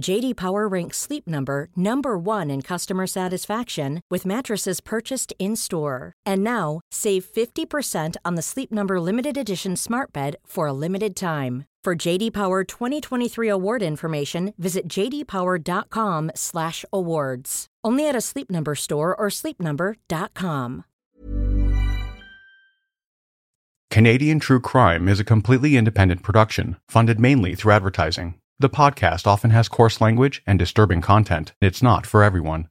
JD Power ranks Sleep Number number 1 in customer satisfaction with mattresses purchased in-store. And now, save 50% on the Sleep Number limited edition Smart Bed for a limited time. For JD Power 2023 award information, visit jdpower.com/awards. Only at a Sleep Number store or sleepnumber.com. Canadian True Crime is a completely independent production, funded mainly through advertising. The podcast often has coarse language and disturbing content. It's not for everyone.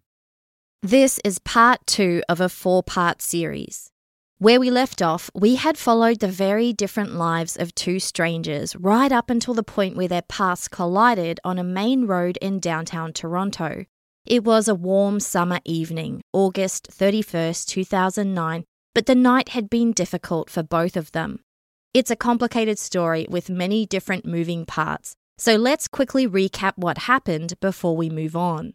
This is part two of a four part series. Where we left off, we had followed the very different lives of two strangers right up until the point where their paths collided on a main road in downtown Toronto. It was a warm summer evening, August 31st, 2009, but the night had been difficult for both of them. It's a complicated story with many different moving parts, so let's quickly recap what happened before we move on.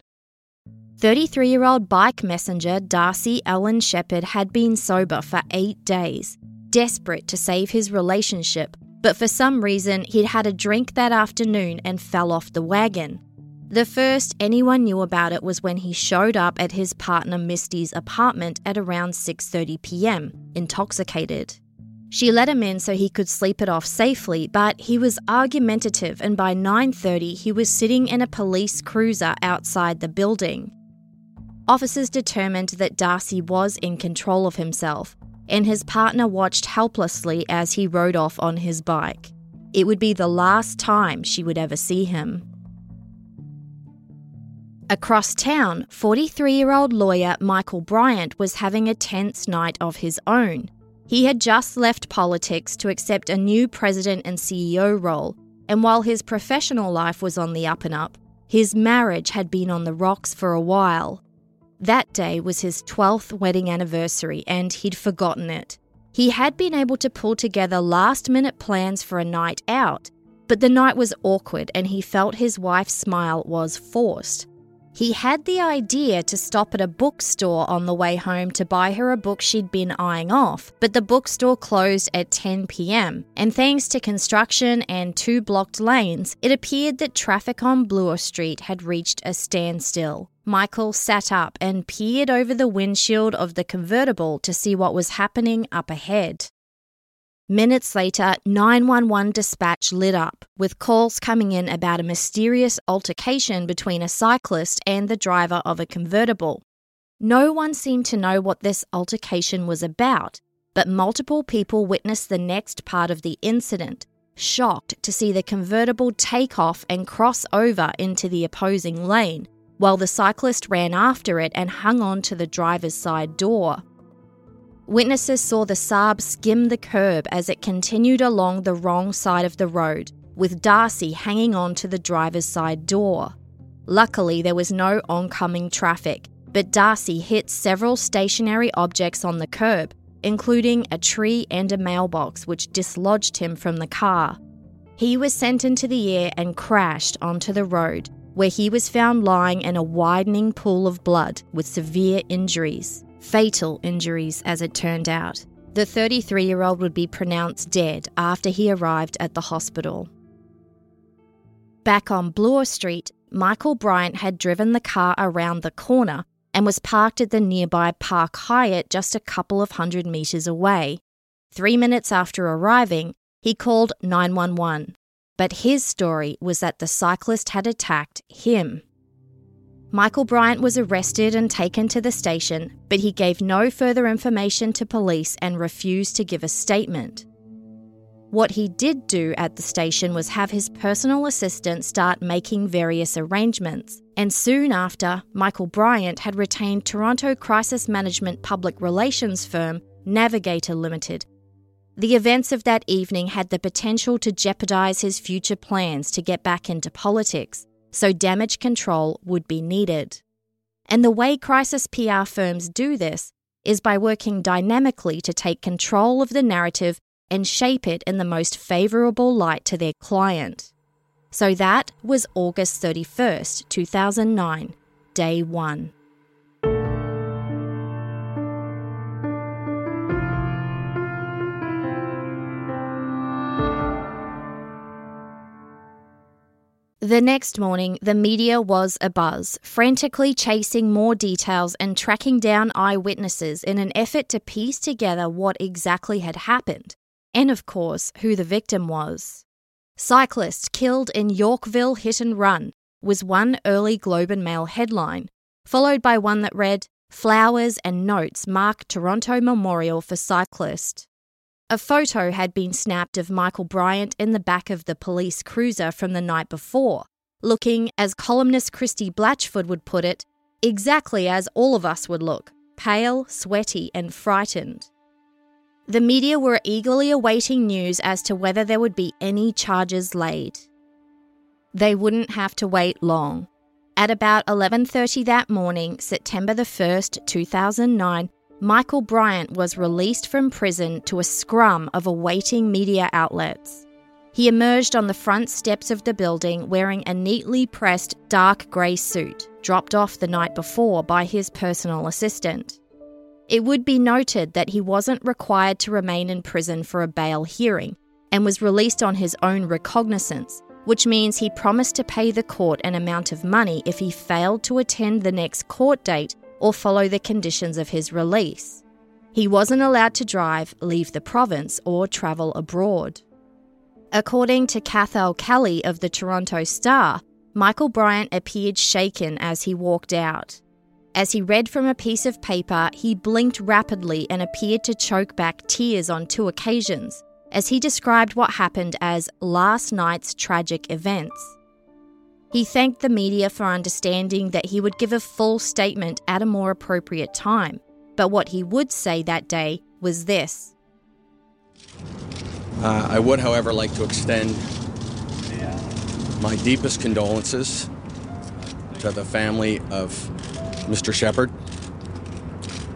33 year old bike messenger Darcy Allan Sheppard had been sober for eight days, desperate to save his relationship, but for some reason he'd had a drink that afternoon and fell off the wagon. The first anyone knew about it was when he showed up at his partner Misty's apartment at around 6:30 p.m., intoxicated. She let him in so he could sleep it off safely, but he was argumentative and by 9:30 he was sitting in a police cruiser outside the building. Officers determined that Darcy was in control of himself, and his partner watched helplessly as he rode off on his bike. It would be the last time she would ever see him. Across town, 43 year old lawyer Michael Bryant was having a tense night of his own. He had just left politics to accept a new president and CEO role, and while his professional life was on the up and up, his marriage had been on the rocks for a while. That day was his 12th wedding anniversary, and he'd forgotten it. He had been able to pull together last minute plans for a night out, but the night was awkward and he felt his wife's smile was forced. He had the idea to stop at a bookstore on the way home to buy her a book she'd been eyeing off, but the bookstore closed at 10 pm, and thanks to construction and two blocked lanes, it appeared that traffic on Bloor Street had reached a standstill. Michael sat up and peered over the windshield of the convertible to see what was happening up ahead. Minutes later, 911 dispatch lit up, with calls coming in about a mysterious altercation between a cyclist and the driver of a convertible. No one seemed to know what this altercation was about, but multiple people witnessed the next part of the incident, shocked to see the convertible take off and cross over into the opposing lane, while the cyclist ran after it and hung on to the driver's side door. Witnesses saw the Saab skim the curb as it continued along the wrong side of the road, with Darcy hanging on to the driver's side door. Luckily, there was no oncoming traffic, but Darcy hit several stationary objects on the curb, including a tree and a mailbox, which dislodged him from the car. He was sent into the air and crashed onto the road, where he was found lying in a widening pool of blood with severe injuries fatal injuries as it turned out. The 33 year old would be pronounced dead after he arrived at the hospital. Back on Bloor Street, Michael Bryant had driven the car around the corner and was parked at the nearby Park Hyatt just a couple of hundred metres away. Three minutes after arriving, he called 911. But his story was that the cyclist had attacked him. Michael Bryant was arrested and taken to the station, but he gave no further information to police and refused to give a statement. What he did do at the station was have his personal assistant start making various arrangements, and soon after, Michael Bryant had retained Toronto crisis management public relations firm Navigator Limited. The events of that evening had the potential to jeopardise his future plans to get back into politics, so damage control would be needed. And the way crisis PR firms do this is by working dynamically to take control of the narrative and shape it in the most favourable light to their client. So that was August 31st, 2009, day one. The next morning, the media was abuzz, frantically chasing more details and tracking down eyewitnesses in an effort to piece together what exactly had happened and of course, who the victim was. Cyclist killed in Yorkville hit and run was one early Globe and Mail headline, followed by one that read, Flowers and notes mark Toronto Memorial for Cyclist. A photo had been snapped of Michael Bryant in the back of the police cruiser from the night before, looking, as columnist Christie Blatchford would put it, exactly as all of us would look pale, sweaty, and frightened. The media were eagerly awaiting news as to whether there would be any charges laid. They wouldn't have to wait long. At about 11:30 that morning, September the 1st, 2009, Michael Bryant was released from prison to a scrum of awaiting media outlets. He emerged on the front steps of the building wearing a neatly pressed dark grey suit, dropped off the night before by his personal assistant. It would be noted that he wasn't required to remain in prison for a bail hearing and was released on his own recognizance, which means he promised to pay the court an amount of money if he failed to attend the next court date or follow the conditions of his release. He wasn't allowed to drive, leave the province, or travel abroad. According to Cathal Kelly of the Toronto Star, Michael Bryant appeared shaken as he walked out. As he read from a piece of paper, he blinked rapidly and appeared to choke back tears on two occasions, as he described what happened as last night's tragic events. He thanked the media for understanding that he would give a full statement at a more appropriate time, but what he would say that day was this. Uh, I would, however, like to extend my deepest condolences to the family of Mr. Sheppard.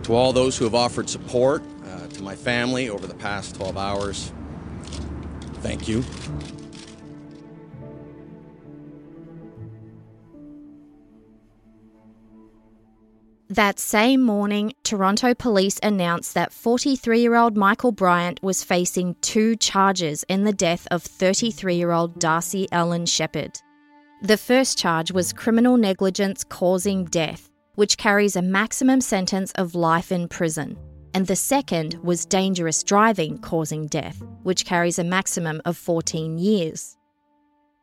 To all those who have offered support uh, to my family over the past 12 hours, thank you. That same morning, Toronto police announced that 43 year old Michael Bryant was facing two charges in the death of 33 year old Darcy Allan Sheppard. The first charge was criminal negligence causing death, which carries a maximum sentence of life in prison, and the second was dangerous driving causing death, which carries a maximum of 14 years.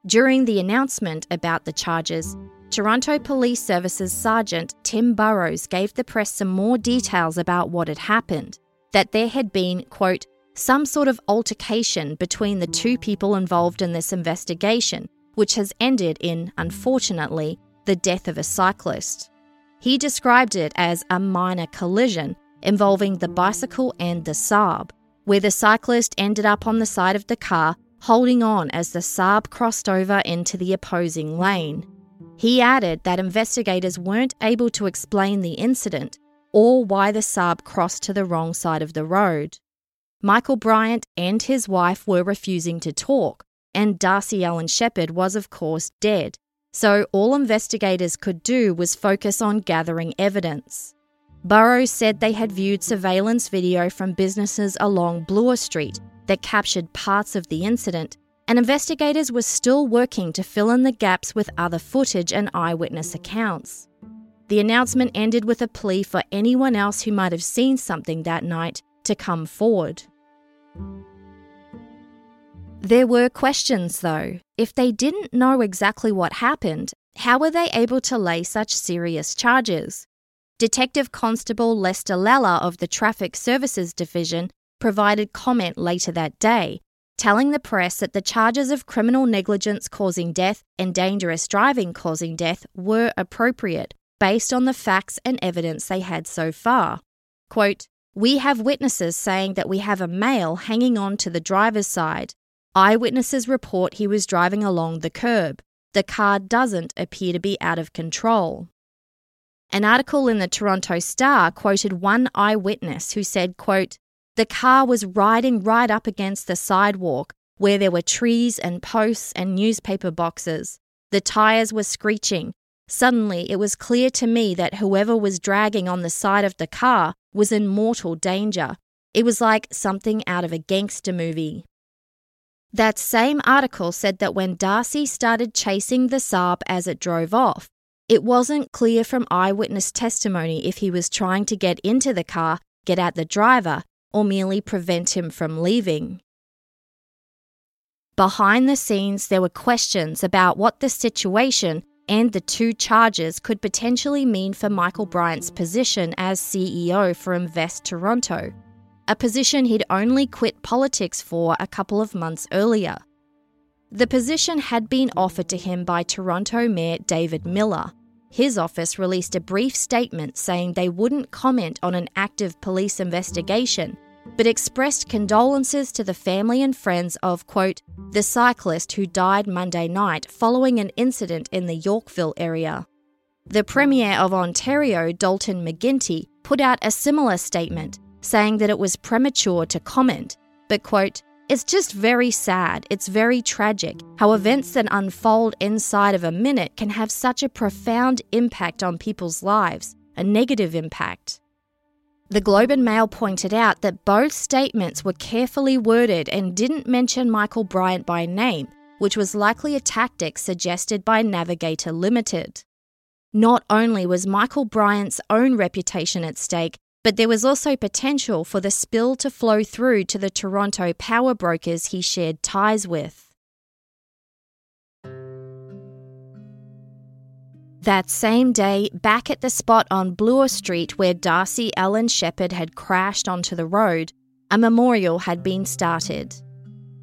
During the announcement about the charges, Toronto Police Services Sergeant Tim Burrows gave the press some more details about what had happened. That there had been, quote, some sort of altercation between the two people involved in this investigation, which has ended in, unfortunately, the death of a cyclist. He described it as a minor collision involving the bicycle and the Saab, where the cyclist ended up on the side of the car holding on as the Saab crossed over into the opposing lane. He added that investigators weren't able to explain the incident or why the Saab crossed to the wrong side of the road. Michael Bryant and his wife were refusing to talk, and Darcy Allan Sheppard was, of course, dead, so all investigators could do was focus on gathering evidence. Burrows said they had viewed surveillance video from businesses along Bloor Street that captured parts of the incident, and investigators were still working to fill in the gaps with other footage and eyewitness accounts. The announcement ended with a plea for anyone else who might have seen something that night to come forward. There were questions, though. If they didn't know exactly what happened, how were they able to lay such serious charges? Detective Constable Lester Lella of the Traffic Services Division provided comment later that day, telling the press that the charges of criminal negligence causing death and dangerous driving causing death were appropriate based on the facts and evidence they had so far. Quote, We have witnesses saying that we have a male hanging on to the driver's side. Eyewitnesses report he was driving along the curb. The car doesn't appear to be out of control. An article in the Toronto Star quoted one eyewitness who said, quote, the car was riding right up against the sidewalk where there were trees and posts and newspaper boxes. The tyres were screeching. Suddenly, it was clear to me that whoever was dragging on the side of the car was in mortal danger. It was like something out of a gangster movie. That same article said that when Darcy started chasing the Saab as it drove off, it wasn't clear from eyewitness testimony if he was trying to get into the car, get at the driver, or merely prevent him from leaving. Behind the scenes, there were questions about what the situation and the two charges could potentially mean for Michael Bryant's position as CEO for Invest Toronto, a position he'd only quit politics for a couple of months earlier. The position had been offered to him by Toronto Mayor David Miller. His office released a brief statement saying they wouldn't comment on an active police investigation but expressed condolences to the family and friends of, quote, the cyclist who died Monday night following an incident in the Yorkville area. The Premier of Ontario, Dalton McGuinty, put out a similar statement, saying that it was premature to comment, but, quote, it's just very sad, it's very tragic how events that unfold inside of a minute can have such a profound impact on people's lives, a negative impact. The Globe and Mail pointed out that both statements were carefully worded and didn't mention Michael Bryant by name, which was likely a tactic suggested by Navigator Limited. Not only was Michael Bryant's own reputation at stake, but there was also potential for the spill to flow through to the Toronto power brokers he shared ties with. That same day, back at the spot on Bloor Street where Darcy Allan Sheppard had crashed onto the road, a memorial had been started.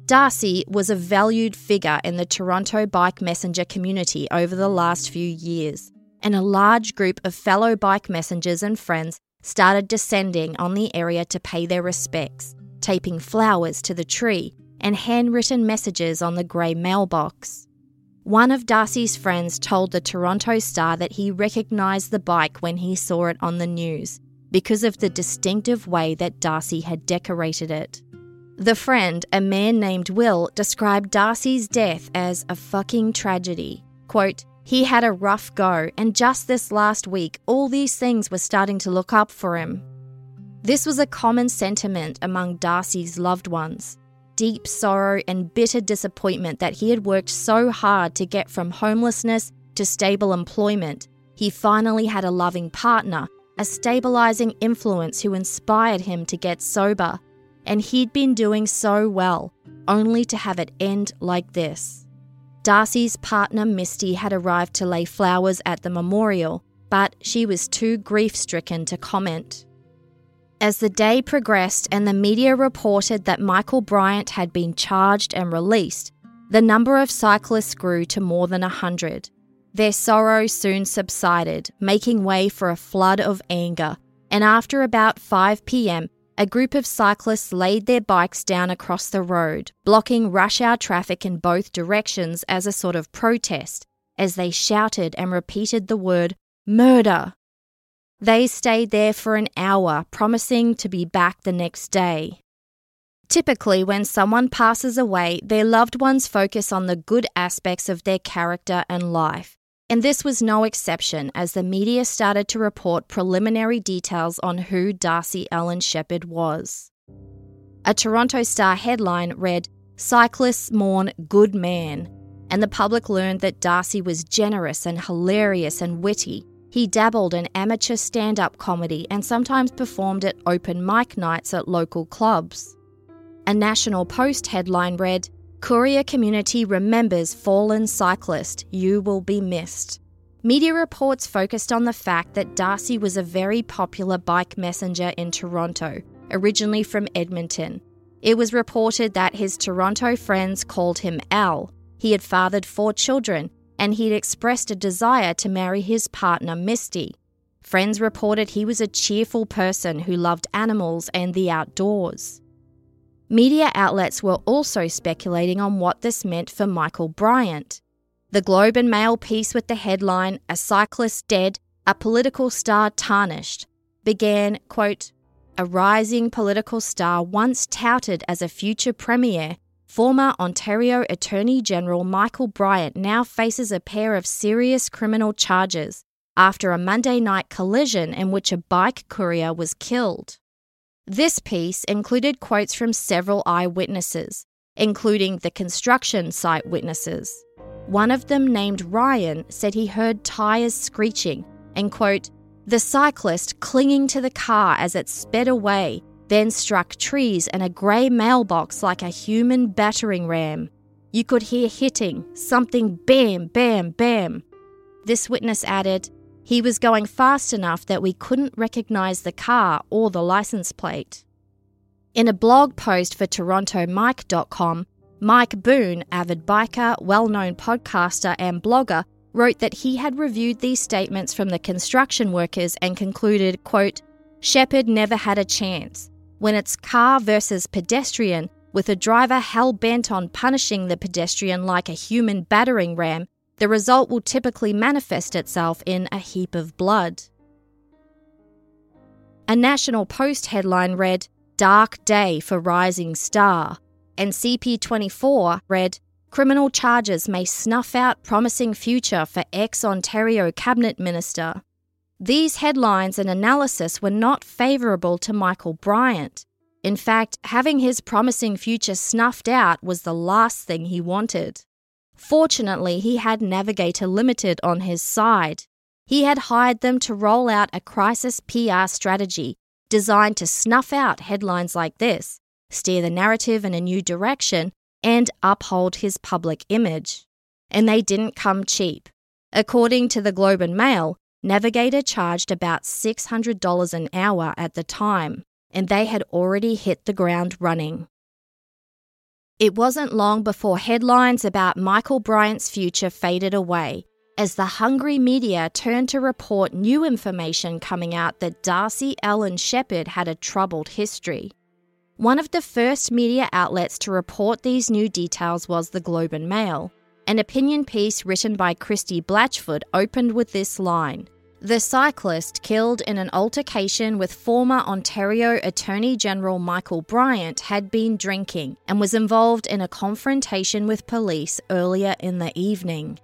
Darcy was a valued figure in the Toronto bike messenger community over the last few years, and a large group of fellow bike messengers and friends started descending on the area to pay their respects, taping flowers to the tree and handwritten messages on the grey mailbox. One of Darcy's friends told the Toronto Star that he recognised the bike when he saw it on the news because of the distinctive way that Darcy had decorated it. The friend, a man named Will, described Darcy's death as a fucking tragedy. Quote, he had a rough go, and just this last week, all these things were starting to look up for him. This was a common sentiment among Darcy's loved ones deep sorrow and bitter disappointment that he had worked so hard to get from homelessness to stable employment. He finally had a loving partner, a stabilizing influence who inspired him to get sober. And he'd been doing so well, only to have it end like this. Darcy's partner Misty had arrived to lay flowers at the memorial, but she was too grief stricken to comment. As the day progressed and the media reported that Michael Bryant had been charged and released, the number of cyclists grew to more than a hundred. Their sorrow soon subsided, making way for a flood of anger, and after about 5 pm, a group of cyclists laid their bikes down across the road, blocking rush hour traffic in both directions as a sort of protest, as they shouted and repeated the word murder they stayed there for an hour, promising to be back the next day. Typically, when someone passes away, their loved ones focus on the good aspects of their character and life. And this was no exception as the media started to report preliminary details on who Darcy Allan Sheppard was. A Toronto Star headline read, Cyclists mourn good man, and the public learned that Darcy was generous and hilarious and witty, he dabbled in amateur stand up comedy and sometimes performed at open mic nights at local clubs. A National Post headline read Courier community remembers fallen cyclist, you will be missed. Media reports focused on the fact that Darcy was a very popular bike messenger in Toronto, originally from Edmonton. It was reported that his Toronto friends called him Al. He had fathered four children, and he'd expressed a desire to marry his partner, Misty. Friends reported he was a cheerful person who loved animals and the outdoors. Media outlets were also speculating on what this meant for Michael Bryant. The Globe and Mail piece with the headline, A Cyclist Dead, a Political Star Tarnished, began, quote, a rising political star once touted as a future premier, former Ontario Attorney General Michael Bryant now faces a pair of serious criminal charges after a Monday night collision in which a bike courier was killed. This piece included quotes from several eyewitnesses, including the construction site witnesses. One of them, named Ryan, said he heard tyres screeching and, quote, the cyclist clinging to the car as it sped away, then struck trees and a grey mailbox like a human battering ram. You could hear hitting, something bam, bam, bam. This witness added, he was going fast enough that we couldn't recognise the car or the license plate. In a blog post for TorontoMike.com, Mike Boon, avid biker, well known podcaster, and blogger, wrote that he had reviewed these statements from the construction workers and concluded, quote, Sheppard never had a chance. When it's car versus pedestrian, with a driver hell bent on punishing the pedestrian like a human battering ram, the result will typically manifest itself in a heap of blood. A National Post headline read, Dark Day for Rising Star, and CP24 read, Criminal charges may snuff out promising future for ex Ontario Cabinet Minister. These headlines and analysis were not favourable to Michael Bryant. In fact, having his promising future snuffed out was the last thing he wanted. Fortunately, he had Navigator Limited on his side. He had hired them to roll out a crisis PR strategy designed to snuff out headlines like this, steer the narrative in a new direction, and uphold his public image. And they didn't come cheap. According to the Globe and Mail, Navigator charged about $600 an hour at the time, and they had already hit the ground running. It wasn't long before headlines about Michael Bryant's future faded away as the hungry media turned to report new information coming out that Darcy Allan Sheppard had a troubled history. One of the first media outlets to report these new details was the Globe and Mail. An opinion piece written by Christie Blatchford opened with this line The cyclist killed in an altercation with former Ontario Attorney General Michael Bryant had been drinking and was involved in a confrontation with police earlier in the evening.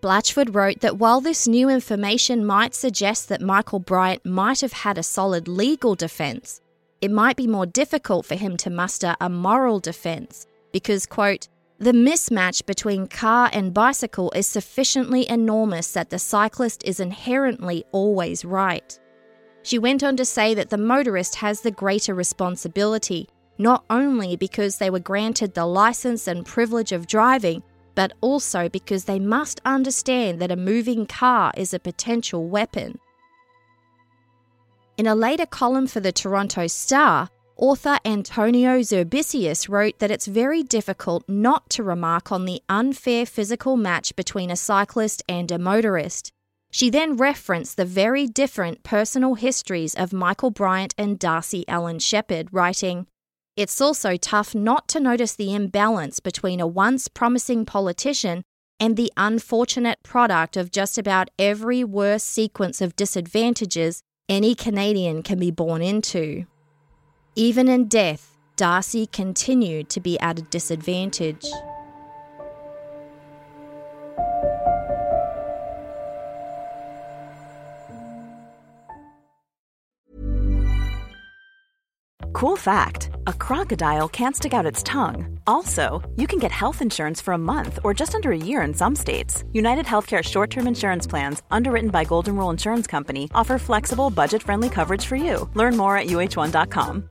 Blatchford wrote that while this new information might suggest that Michael Bryant might have had a solid legal defence, it might be more difficult for him to muster a moral defense because, quote, the mismatch between car and bicycle is sufficiently enormous that the cyclist is inherently always right. She went on to say that the motorist has the greater responsibility, not only because they were granted the license and privilege of driving, but also because they must understand that a moving car is a potential weapon. In a later column for the Toronto Star, author Antonia Zerbisias wrote that it's very difficult not to remark on the unfair physical match between a cyclist and a motorist. She then referenced the very different personal histories of Michael Bryant and Darcy Allan Sheppard, writing, It's also tough not to notice the imbalance between a once promising politician and the unfortunate product of just about every worst sequence of disadvantages any Canadian can be born into. Even in death, Darcy continued to be at a disadvantage. Cool fact a crocodile can't stick out its tongue. Also, you can get health insurance for a month or just under a year in some states. United Healthcare short term insurance plans, underwritten by Golden Rule Insurance Company, offer flexible, budget friendly coverage for you. Learn more at uh1.com.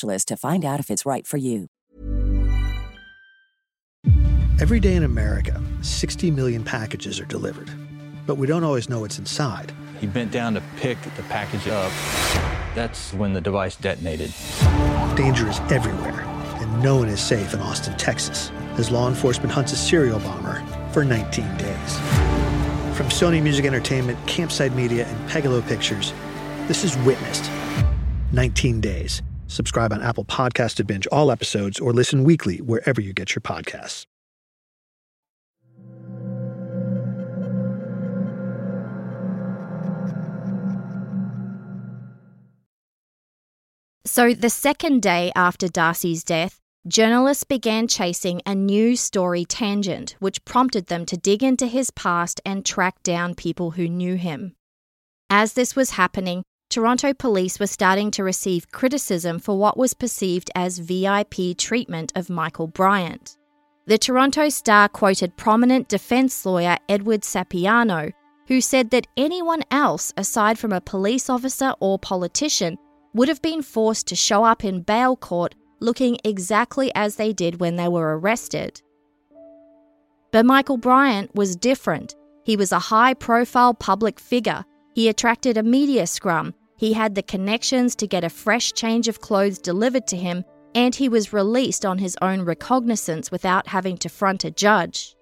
to find out if it's right for you. Every day in America, 60 million packages are delivered, but we don't always know what's inside. He bent down to pick the package up. That's when the device detonated. Danger is everywhere, and no one is safe in Austin, Texas, as law enforcement hunts a serial bomber for 19 days. From Sony Music Entertainment, Campside Media, and Pegalo Pictures, this is Witnessed 19 Days. Subscribe on Apple Podcasts to binge all episodes or listen weekly wherever you get your podcasts. So, the second day after Darcy's death, journalists began chasing a new story tangent, which prompted them to dig into his past and track down people who knew him. As this was happening, Toronto police were starting to receive criticism for what was perceived as VIP treatment of Michael Bryant. The Toronto Star quoted prominent defense lawyer Edward Sapiano, who said that anyone else aside from a police officer or politician would have been forced to show up in bail court looking exactly as they did when they were arrested. But Michael Bryant was different. He was a high profile public figure he attracted a media scrum, he had the connections to get a fresh change of clothes delivered to him, and he was released on his own recognizance without having to front a judge.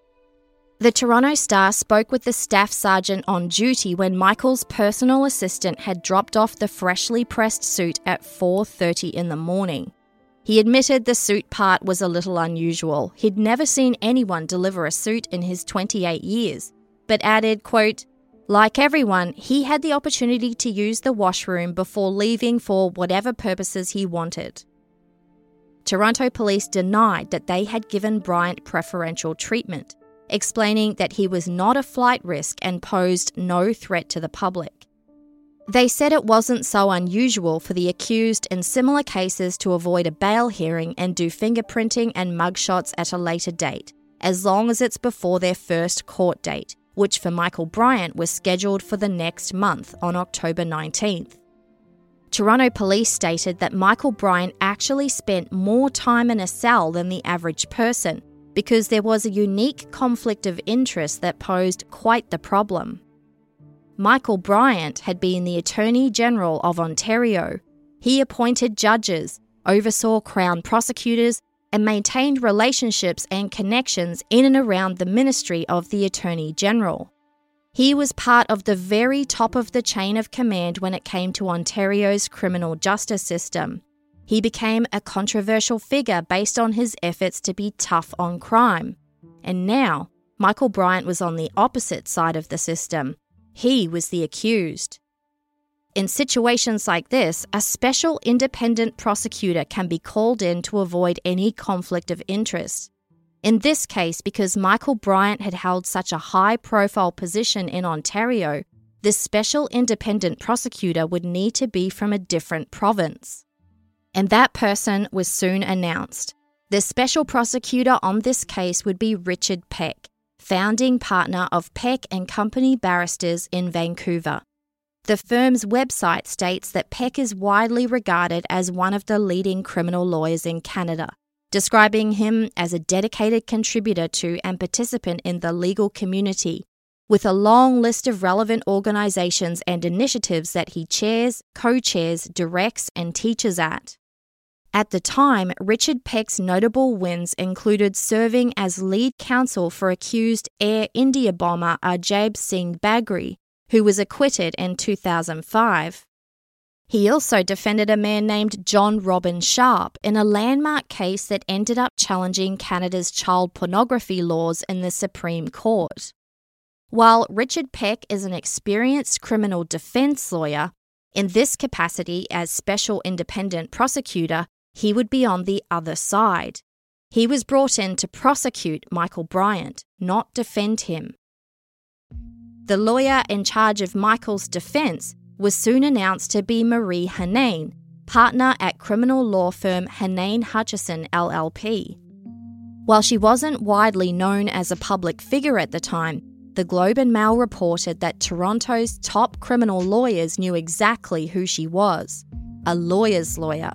The Toronto Star spoke with the staff sergeant on duty when Michael's personal assistant had dropped off the freshly pressed suit at 4:30 in the morning. He admitted the suit part was a little unusual. He'd never seen anyone deliver a suit in his 28 years, but added, quote, like everyone, he had the opportunity to use the washroom before leaving for whatever purposes he wanted. Toronto police denied that they had given Bryant preferential treatment, explaining that he was not a flight risk and posed no threat to the public. They said it wasn't so unusual for the accused in similar cases to avoid a bail hearing and do fingerprinting and mugshots at a later date, as long as it's before their first court date, which for Michael Bryant was scheduled for the next month on October 19th. Toronto police stated that Michael Bryant actually spent more time in a cell than the average person because there was a unique conflict of interest that posed quite the problem. Michael Bryant had been the Attorney General of Ontario. He appointed judges, oversaw Crown prosecutors, and maintained relationships and connections in and around the Ministry of the Attorney General. He was part of the very top of the chain of command when it came to Ontario's criminal justice system. He became a controversial figure based on his efforts to be tough on crime. And now, Michael Bryant was on the opposite side of the system. He was the accused. In situations like this, a special independent prosecutor can be called in to avoid any conflict of interest. In this case, because Michael Bryant had held such a high profile position in Ontario, this special independent prosecutor would need to be from a different province. And that person was soon announced. The special prosecutor on this case would be Richard Peck, founding partner of Peck and Company Barristers in Vancouver. The firm's website states that Peck is widely regarded as one of the leading criminal lawyers in Canada, describing him as a dedicated contributor to and participant in the legal community, with a long list of relevant organisations and initiatives that he chairs, co chairs, directs, and teaches at. At the time, Richard Peck's notable wins included serving as lead counsel for accused Air India bomber Ajaib Singh Bagri, who was acquitted in 2005. He also defended a man named John Robin Sharpe in a landmark case that ended up challenging Canada's child pornography laws in the Supreme Court. While Richard Peck is an experienced criminal defense lawyer, in this capacity as special independent prosecutor, he would be on the other side. He was brought in to prosecute Michael Bryant, not defend him. The lawyer in charge of Michael's defense was soon announced to be Marie Henein, partner at criminal law firm Henein Hutchison LLP. While she wasn't widely known as a public figure at the time, the Globe and Mail reported that Toronto's top criminal lawyers knew exactly who she was a lawyer's lawyer.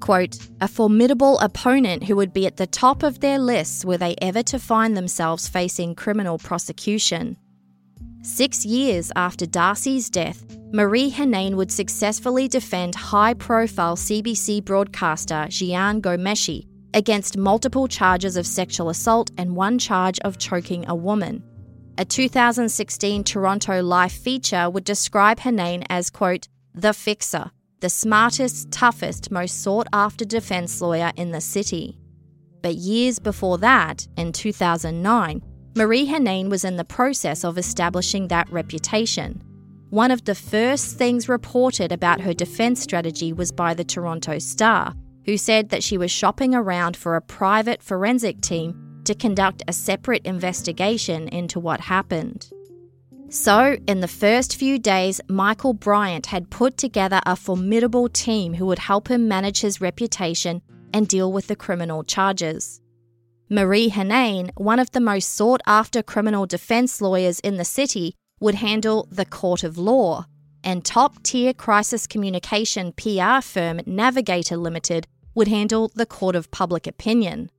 Quote, a formidable opponent who would be at the top of their lists were they ever to find themselves facing criminal prosecution. Six years after Darcy's death, Marie Henein would successfully defend high profile CBC broadcaster Jian Ghomeshi against multiple charges of sexual assault and one charge of choking a woman. A 2016 Toronto Life feature would describe Henein as, quote, the fixer, the smartest, toughest, most sought after defense lawyer in the city. But years before that, in 2009, Marie Henein was in the process of establishing that reputation. One of the first things reported about her defense strategy was by the Toronto Star, who said that she was shopping around for a private forensic team to conduct a separate investigation into what happened. So, in the first few days, Michael Bryant had put together a formidable team who would help him manage his reputation and deal with the criminal charges. Marie Henein, one of the most sought after criminal defense lawyers in the city, would handle the court of law, and top tier crisis communication PR firm Navigator Limited would handle the court of public opinion.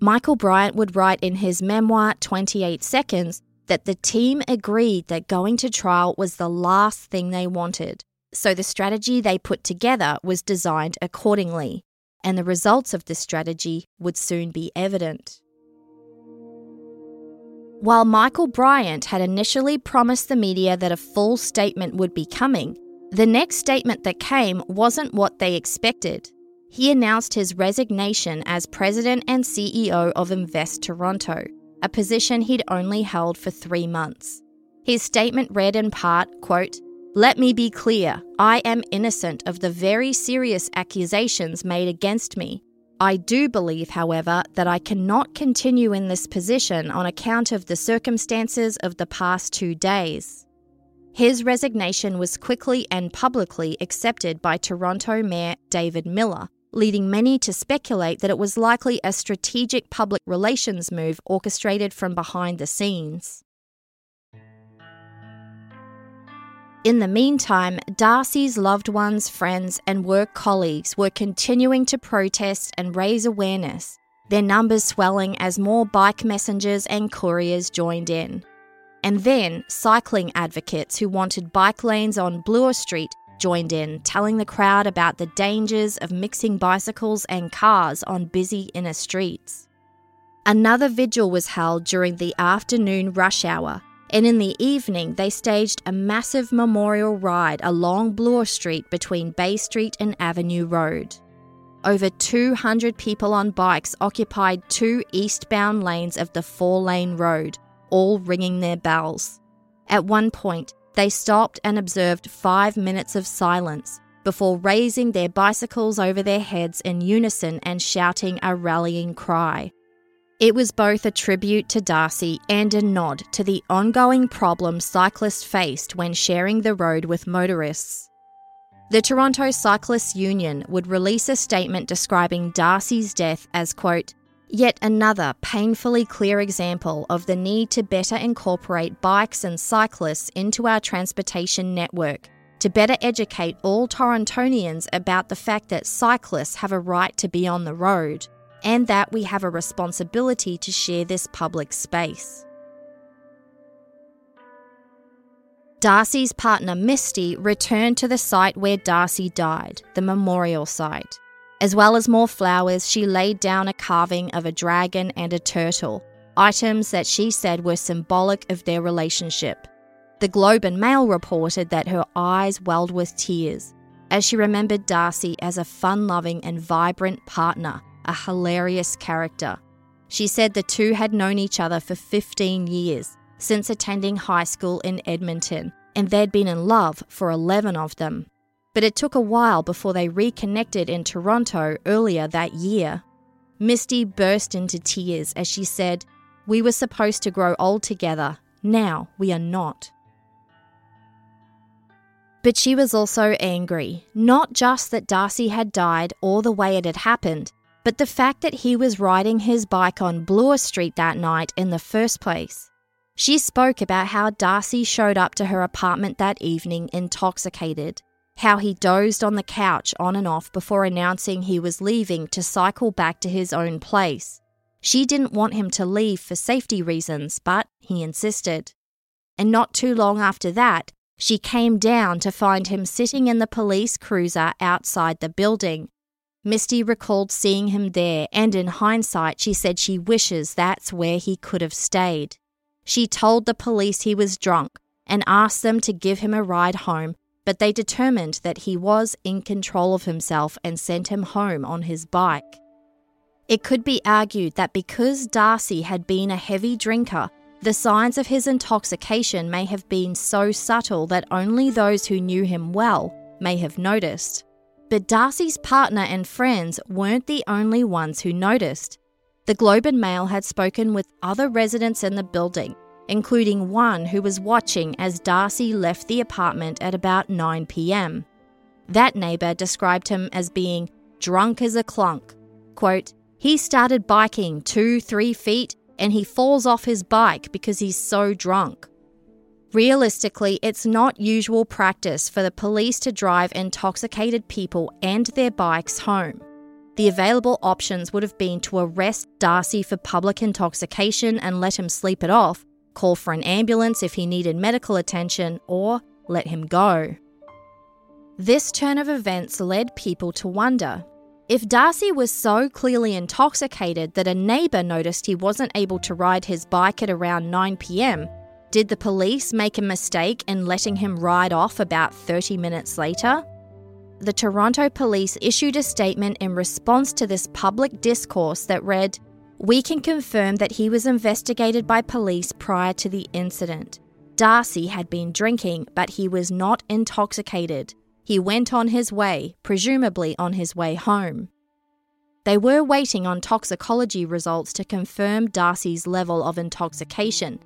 Michael Bryant would write in his memoir 28 Seconds that the team agreed that going to trial was the last thing they wanted. So the strategy they put together was designed accordingly, and the results of this strategy would soon be evident. While Michael Bryant had initially promised the media that a full statement would be coming, the next statement that came wasn't what they expected. He announced his resignation as president and CEO of Invest Toronto, a position he'd only held for three months. His statement read in part, quote, Let me be clear, I am innocent of the very serious accusations made against me. I do believe, however, that I cannot continue in this position on account of the circumstances of the past two days. His resignation was quickly and publicly accepted by Toronto Mayor David Miller, leading many to speculate that it was likely a strategic public relations move orchestrated from behind the scenes. In the meantime, Darcy's loved ones, friends, and work colleagues were continuing to protest and raise awareness, their numbers swelling as more bike messengers and couriers joined in. And then, cycling advocates who wanted bike lanes on Bloor Street joined in, telling the crowd about the dangers of mixing bicycles and cars on busy inner streets. Another vigil was held during the afternoon rush hour, and in the evening they staged a massive memorial ride along Bloor Street between Bay Street and Avenue Road. Over 200 people on bikes occupied two eastbound lanes of the four lane road, all ringing their bells. At one point, they stopped and observed five minutes of silence before raising their bicycles over their heads in unison and shouting a rallying cry. It was both a tribute to Darcy and a nod to the ongoing problem cyclists faced when sharing the road with motorists. The Toronto Cyclists Union would release a statement describing Darcy's death as, quote, Yet another painfully clear example of the need to better incorporate bikes and cyclists into our transportation network, to better educate all Torontonians about the fact that cyclists have a right to be on the road, and that we have a responsibility to share this public space. Darcy's partner Misty returned to the site where Darcy died, the memorial site. As well as more flowers, she laid down a carving of a dragon and a turtle, items that she said were symbolic of their relationship. The Globe and Mail reported that her eyes welled with tears as she remembered Darcy as a fun loving and vibrant partner, a hilarious character. She said the two had known each other for 15 years, since attending high school in Edmonton, and they'd been in love for 11 of them but it took a while before they reconnected in Toronto earlier that year. Misty burst into tears as she said, We were supposed to grow old together. Now we are not. But she was also angry, not just that Darcy had died or the way it had happened, but the fact that he was riding his bike on Bloor Street that night in the first place. She spoke about how Darcy showed up to her apartment that evening intoxicated how he dozed on the couch on and off before announcing he was leaving to cycle back to his own place. She didn't want him to leave for safety reasons, but he insisted. And not too long after that, she came down to find him sitting in the police cruiser outside the building. Misty recalled seeing him there, and in hindsight, she said she wishes that's where he could have stayed. She told the police he was drunk and asked them to give him a ride home but they determined that he was in control of himself and sent him home on his bike. It could be argued that because Darcy had been a heavy drinker, the signs of his intoxication may have been so subtle that only those who knew him well may have noticed. But Darcy's partner and friends weren't the only ones who noticed. The Globe and Mail had spoken with other residents in the building including one who was watching as Darcy left the apartment at about 9 pm. That neighbour described him as being drunk as a clunk. Quote, he started biking two, three feet and he falls off his bike because he's so drunk. Realistically, it's not usual practice for the police to drive intoxicated people and their bikes home. The available options would have been to arrest Darcy for public intoxication and let him sleep it off, call for an ambulance if he needed medical attention, or let him go. This turn of events led people to wonder if Darcy was so clearly intoxicated that a neighbour noticed he wasn't able to ride his bike at around 9 pm, did the police make a mistake in letting him ride off about 30 minutes later? The Toronto police issued a statement in response to this public discourse that read, we can confirm that he was investigated by police prior to the incident. Darcy had been drinking, but he was not intoxicated. He went on his way, presumably on his way home. They were waiting on toxicology results to confirm Darcy's level of intoxication,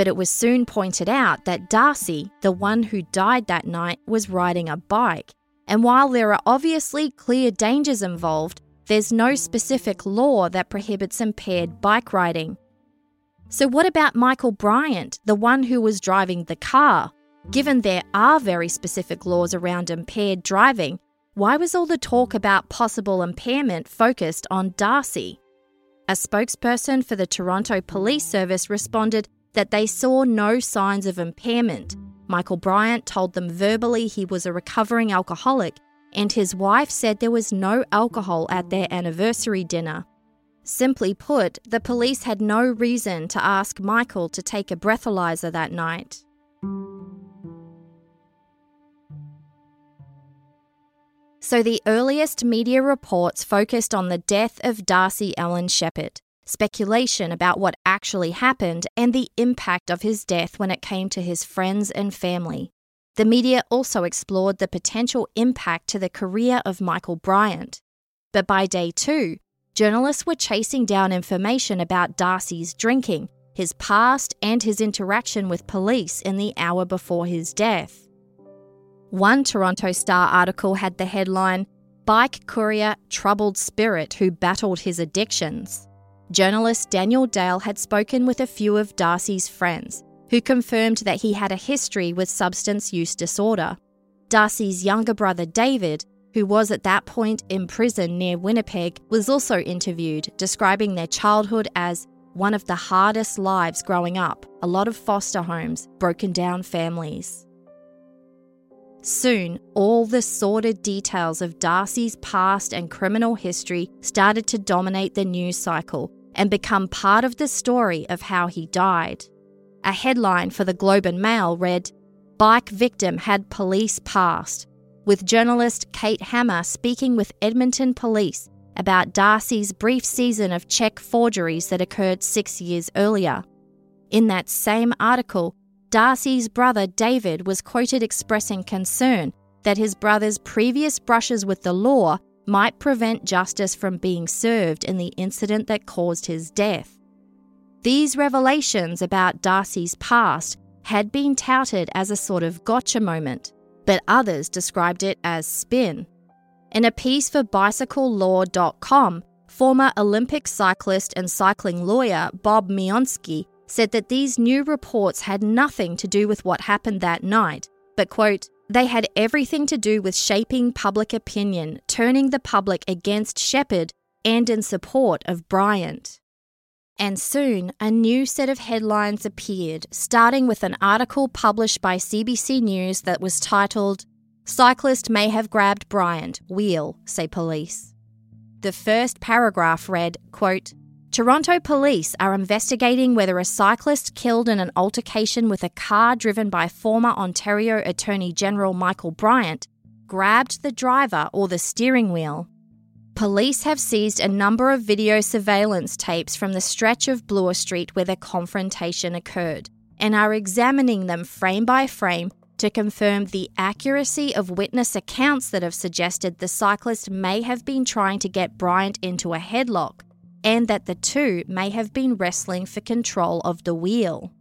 but it was soon pointed out that Darcy, the one who died that night, was riding a bike. And while there are obviously clear dangers involved, there's no specific law that prohibits impaired bike riding. So, what about Michael Bryant, the one who was driving the car? Given there are very specific laws around impaired driving, why was all the talk about possible impairment focused on Darcy? A spokesperson for the Toronto Police Service responded that they saw no signs of impairment. Michael Bryant told them verbally he was a recovering alcoholic and his wife said there was no alcohol at their anniversary dinner. Simply put, the police had no reason to ask Michael to take a breathalyzer that night. So the earliest media reports focused on the death of Darcy Allan Sheppard, speculation about what actually happened, and the impact of his death when it came to his friends and family. The media also explored the potential impact to the career of Michael Bryant. But by day two, journalists were chasing down information about Darcy's drinking, his past, and his interaction with police in the hour before his death. One Toronto Star article had the headline Bike Courier Troubled Spirit Who Battled His Addictions. Journalist Daniel Dale had spoken with a few of Darcy's friends who confirmed that he had a history with substance use disorder. Darcy's younger brother David, who was at that point in prison near Winnipeg, was also interviewed, describing their childhood as one of the hardest lives growing up, a lot of foster homes, broken down families. Soon, all the sordid details of Darcy's past and criminal history started to dominate the news cycle and become part of the story of how he died. A headline for the Globe and Mail read, Bike victim had police past, with journalist Kate Hammer speaking with Edmonton police about Darcy's brief season of check forgeries that occurred six years earlier. In that same article, Darcy's brother David was quoted expressing concern that his brother's previous brushes with the law might prevent justice from being served in the incident that caused his death. These revelations about Darcy's past had been touted as a sort of gotcha moment, but others described it as spin. In a piece for BicycleLaw.com, former Olympic cyclist and cycling lawyer Bob Mionske said that these new reports had nothing to do with what happened that night, but, quote, they had everything to do with shaping public opinion, turning the public against Sheppard and in support of Bryant. And soon, a new set of headlines appeared, starting with an article published by CBC News that was titled, Cyclist May Have Grabbed Bryant, Wheel, say police. The first paragraph read, quote, Toronto police are investigating whether a cyclist killed in an altercation with a car driven by former Ontario Attorney General Michael Bryant grabbed the driver or the steering wheel. Police have seized a number of video surveillance tapes from the stretch of Bloor Street where the confrontation occurred and are examining them frame by frame to confirm the accuracy of witness accounts that have suggested the cyclist may have been trying to get Bryant into a headlock and that the two may have been wrestling for control of the wheel.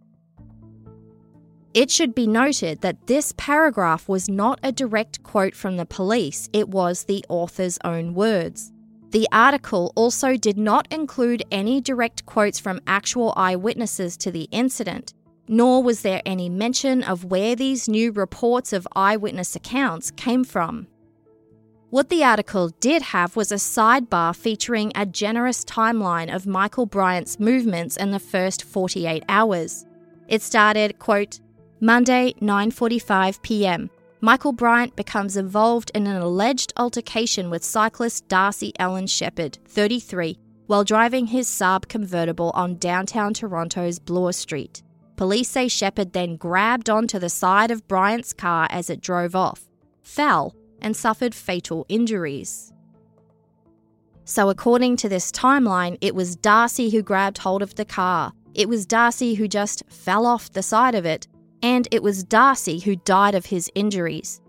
It should be noted that this paragraph was not a direct quote from the police, it was the author's own words. The article also did not include any direct quotes from actual eyewitnesses to the incident, nor was there any mention of where these new reports of eyewitness accounts came from. What the article did have was a sidebar featuring a generous timeline of Michael Bryant's movements in the first 48 hours. It started, quote, Monday, 9:45 p.m. Michael Bryant becomes involved in an alleged altercation with cyclist Darcy Allan Sheppard, 33, while driving his Saab convertible on downtown Toronto's Bloor Street. Police say Sheppard then grabbed onto the side of Bryant's car as it drove off, fell, and suffered fatal injuries. So, according to this timeline, it was Darcy who grabbed hold of the car, it was Darcy who just fell off the side of it, and it was Darcy who died of his injuries.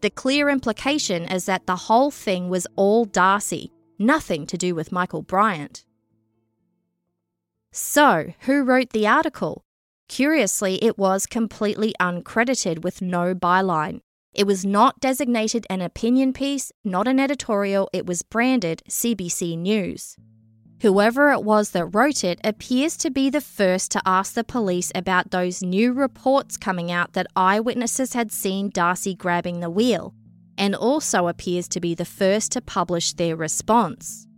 The clear implication is that the whole thing was all Darcy, nothing to do with Michael Bryant. So, who wrote the article? Curiously, it was completely uncredited with no byline. It was not designated an opinion piece, not an editorial, it was branded CBC News. Whoever it was that wrote it appears to be the first to ask the police about those new reports coming out that eyewitnesses had seen Darcy grabbing the wheel, and also appears to be the first to publish their response.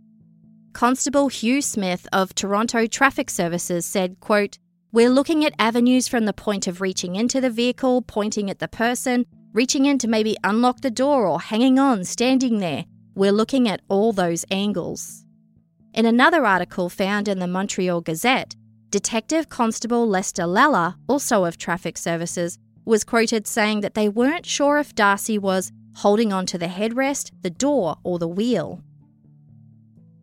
Constable Hugh Smith of Toronto Traffic Services said, quote, We're looking at avenues from the point of reaching into the vehicle, pointing at the person, reaching in to maybe unlock the door or hanging on, standing there. We're looking at all those angles. In another article found in the Montreal Gazette, Detective Constable Lester Lalla, also of Traffic Services, was quoted saying that they weren't sure if Darcy was holding onto the headrest, the door, or the wheel.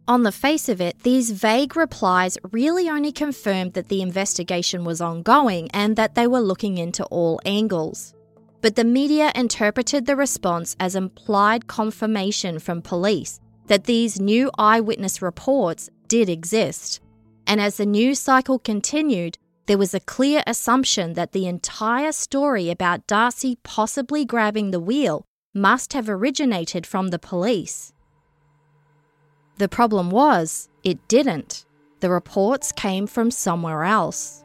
On the face of it, these vague replies really only confirmed that the investigation was ongoing and that they were looking into all angles but the media interpreted the response as implied confirmation from police that these new eyewitness reports did exist. And as the news cycle continued, there was a clear assumption that the entire story about Darcy possibly grabbing the wheel must have originated from the police. The problem was, it didn't. The reports came from somewhere else.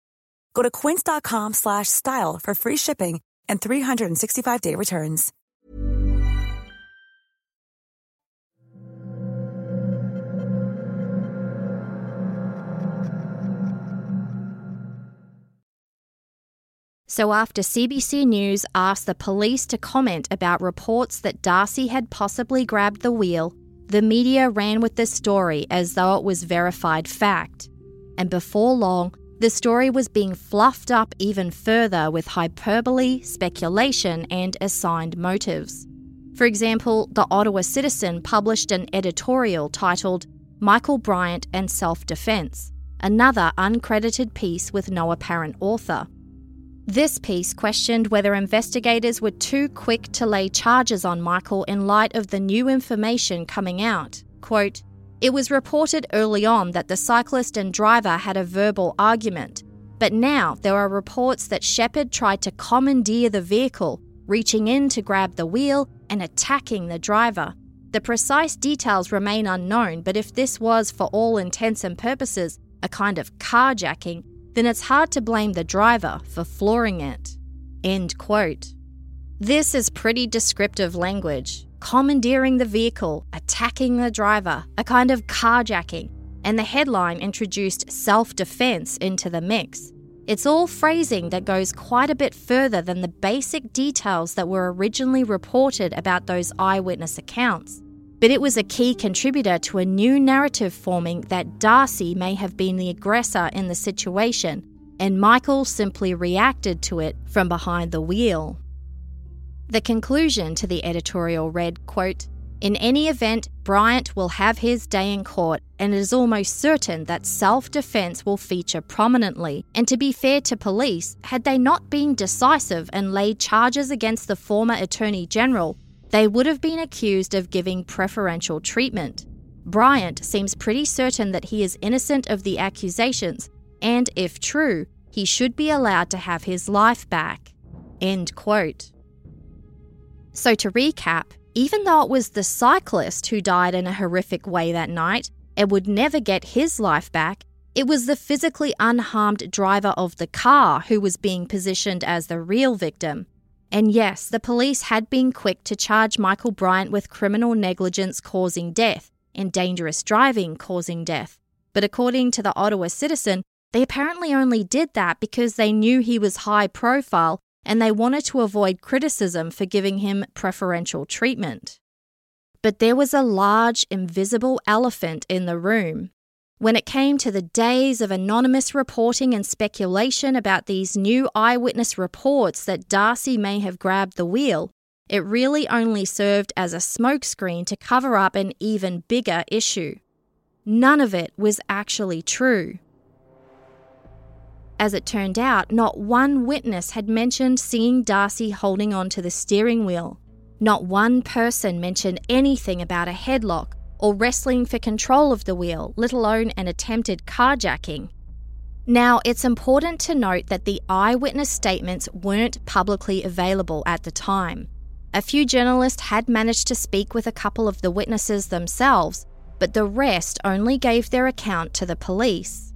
Go to quince.com slash style for free shipping and 365-day returns. So, after CBC News asked the police to comment about reports that Darcy had possibly grabbed the wheel, the media ran with the story as though it was verified fact. And before long, the story was being fluffed up even further with hyperbole, speculation, and assigned motives. For example, the Ottawa Citizen published an editorial titled Michael Bryant and Self Defense, another uncredited piece with no apparent author. This piece questioned whether investigators were too quick to lay charges on Michael in light of the new information coming out. Quote, It was reported early on that the cyclist and driver had a verbal argument, but now there are reports that Sheppard tried to commandeer the vehicle, reaching in to grab the wheel and attacking the driver. The precise details remain unknown, but if this was, for all intents and purposes, a kind of carjacking, then it's hard to blame the driver for flooring it. End quote. This is pretty descriptive language. Commandeering the vehicle, attacking the driver, a kind of carjacking, and the headline introduced self defense into the mix. It's all phrasing that goes quite a bit further than the basic details that were originally reported about those eyewitness accounts but it was a key contributor to a new narrative forming that Darcy may have been the aggressor in the situation, and Michael simply reacted to it from behind the wheel. The conclusion to the editorial read, quote, in any event, Bryant will have his day in court, and it is almost certain that self defense will feature prominently. And to be fair to police, had they not been decisive and laid charges against the former Attorney General, they would have been accused of giving preferential treatment. Bryant seems pretty certain that he is innocent of the accusations, and if true, he should be allowed to have his life back. End quote. So, to recap, even though it was the cyclist who died in a horrific way that night and would never get his life back, it was the physically unharmed driver of the car who was being positioned as the real victim. And yes, the police had been quick to charge Michael Bryant with criminal negligence causing death and dangerous driving causing death. But according to the Ottawa Citizen, they apparently only did that because they knew he was high profile and they wanted to avoid criticism for giving him preferential treatment. But there was a large, invisible elephant in the room. When it came to the days of anonymous reporting and speculation about these new eyewitness reports that Darcy may have grabbed the wheel, it really only served as a smokescreen to cover up an even bigger issue. None of it was actually true. As it turned out, not one witness had mentioned seeing Darcy holding onto the steering wheel. Not one person mentioned anything about a headlock or wrestling for control of the wheel, let alone an attempted carjacking. Now, it's important to note that the eyewitness statements weren't publicly available at the time. A few journalists had managed to speak with a couple of the witnesses themselves, but the rest only gave their account to the police.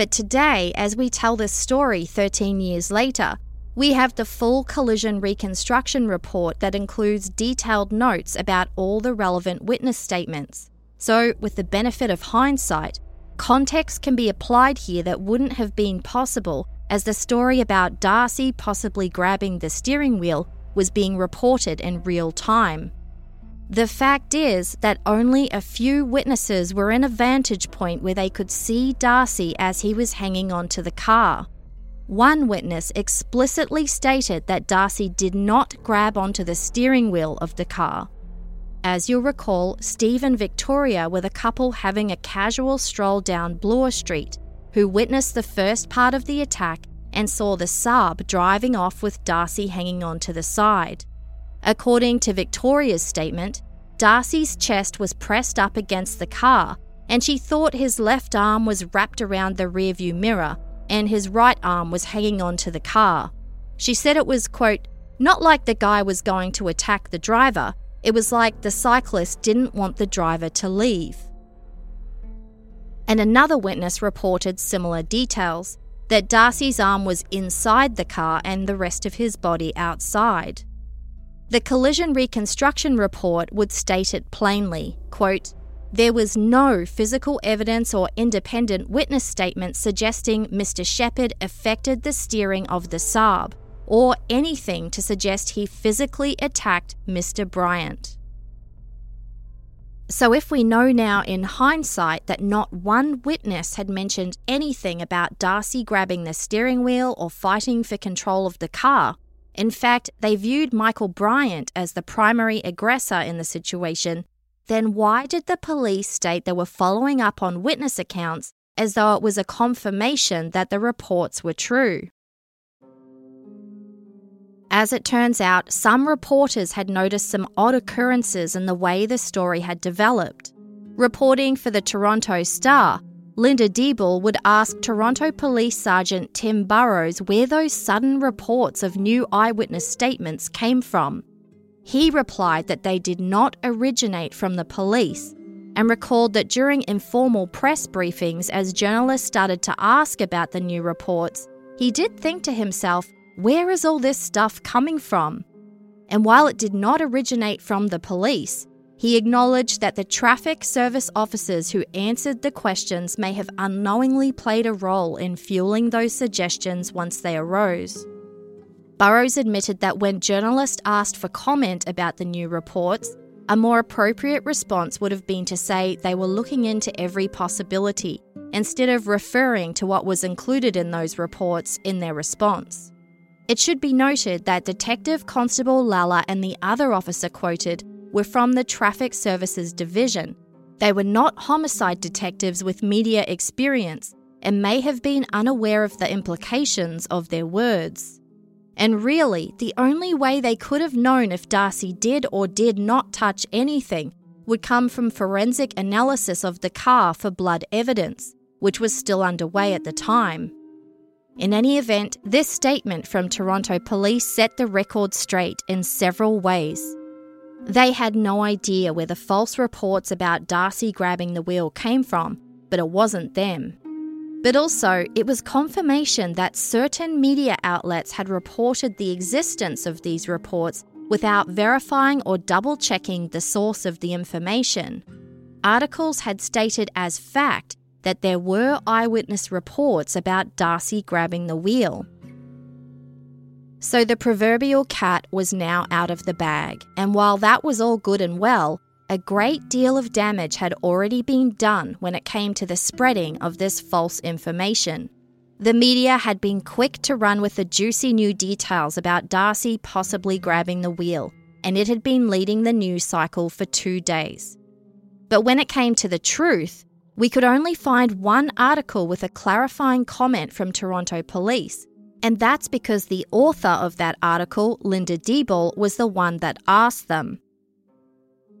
But today, as we tell this story 13 years later, we have the full collision reconstruction report that includes detailed notes about all the relevant witness statements. So, with the benefit of hindsight, context can be applied here that wouldn't have been possible as the story about Darcy possibly grabbing the steering wheel was being reported in real time. The fact is that only a few witnesses were in a vantage point where they could see Darcy as he was hanging onto the car. One witness explicitly stated that Darcy did not grab onto the steering wheel of the car. As you'll recall, Steve and Victoria were the couple having a casual stroll down Bloor Street, who witnessed the first part of the attack and saw the Saab driving off with Darcy hanging on to the side. According to Victoria's statement, Darcy's chest was pressed up against the car, and she thought his left arm was wrapped around the rearview mirror and his right arm was hanging onto the car. She said it was, quote, not like the guy was going to attack the driver, it was like the cyclist didn't want the driver to leave. And another witness reported similar details that Darcy's arm was inside the car and the rest of his body outside. The collision reconstruction report would state it plainly quote, There was no physical evidence or independent witness statement suggesting Mr. Sheppard affected the steering of the Saab, or anything to suggest he physically attacked Mr. Bryant. So, if we know now in hindsight that not one witness had mentioned anything about Darcy grabbing the steering wheel or fighting for control of the car, in fact, they viewed Michael Bryant as the primary aggressor in the situation. Then why did the police state they were following up on witness accounts as though it was a confirmation that the reports were true? As it turns out, some reporters had noticed some odd occurrences in the way the story had developed. Reporting for the Toronto Star, Linda Diebel would ask Toronto Police Sergeant Tim Burrows where those sudden reports of new eyewitness statements came from. He replied that they did not originate from the police and recalled that during informal press briefings, as journalists started to ask about the new reports, he did think to himself, where is all this stuff coming from? And while it did not originate from the police, he acknowledged that the traffic service officers who answered the questions may have unknowingly played a role in fueling those suggestions once they arose. Burrows admitted that when journalists asked for comment about the new reports, a more appropriate response would have been to say they were looking into every possibility, instead of referring to what was included in those reports in their response. It should be noted that Detective Constable Lalla and the other officer quoted were from the Traffic Services Division. They were not homicide detectives with media experience and may have been unaware of the implications of their words. And really, the only way they could have known if Darcy did or did not touch anything would come from forensic analysis of the car for blood evidence, which was still underway at the time. In any event, this statement from Toronto police set the record straight in several ways. They had no idea where the false reports about Darcy grabbing the wheel came from, but it wasn't them. But also, it was confirmation that certain media outlets had reported the existence of these reports without verifying or double checking the source of the information. Articles had stated as fact that there were eyewitness reports about Darcy grabbing the wheel. So the proverbial cat was now out of the bag, and while that was all good and well, a great deal of damage had already been done when it came to the spreading of this false information. The media had been quick to run with the juicy new details about Darcy possibly grabbing the wheel, and it had been leading the news cycle for two days. But when it came to the truth, we could only find one article with a clarifying comment from Toronto police, and that's because the author of that article, Linda Diebel, was the one that asked them.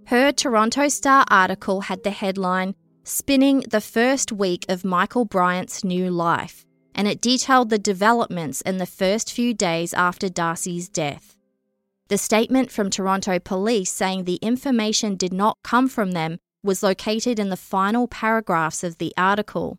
Her Toronto Star article had the headline, Spinning the First Week of Michael Bryant's New Life, and it detailed the developments in the first few days after Darcy's death. The statement from Toronto police saying the information did not come from them was located in the final paragraphs of the article.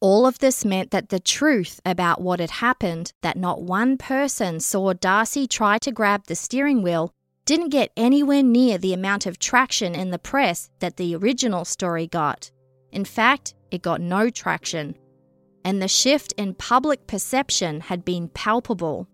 All of this meant that the truth about what had happened, that not one person saw Darcy try to grab the steering wheel, didn't get anywhere near the amount of traction in the press that the original story got. In fact, it got no traction. And the shift in public perception had been palpable.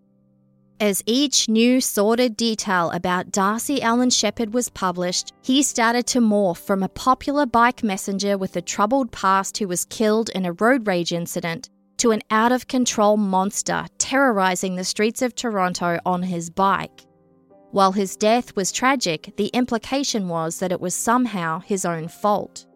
As each new sordid detail about Darcy Allan Sheppard was published, he started to morph from a popular bike messenger with a troubled past who was killed in a road rage incident to an out of control monster terrorizing the streets of Toronto on his bike. While his death was tragic, the implication was that it was somehow his own fault.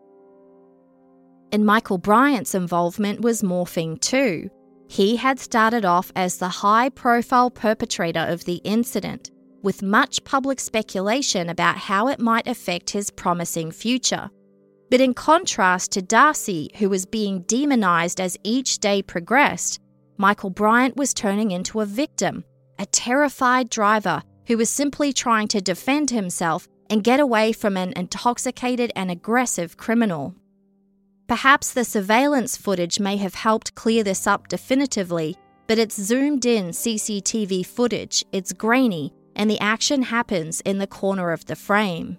And Michael Bryant's involvement was morphing too. He had started off as the high profile perpetrator of the incident, with much public speculation about how it might affect his promising future. But in contrast to Darcy, who was being demonised as each day progressed, Michael Bryant was turning into a victim, a terrified driver who was simply trying to defend himself and get away from an intoxicated and aggressive criminal. Perhaps the surveillance footage may have helped clear this up definitively, but it's zoomed in CCTV footage, it's grainy, and the action happens in the corner of the frame.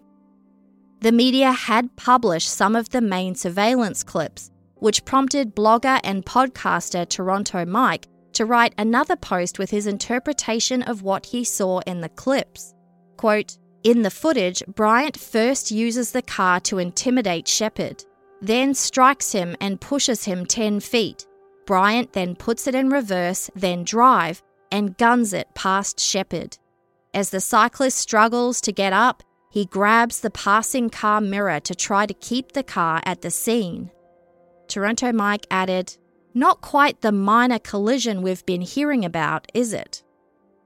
The media had published some of the main surveillance clips, which prompted blogger and podcaster Toronto Mike to write another post with his interpretation of what he saw in the clips. Quote, in the footage, Bryant first uses the car to intimidate Sheppard then strikes him and pushes him 10 feet. Bryant then puts it in reverse, then drive, and guns it past Sheppard. As the cyclist struggles to get up, he grabs the passing car mirror to try to keep the car at the scene. Toronto Mike added, Not quite the minor collision we've been hearing about, is it?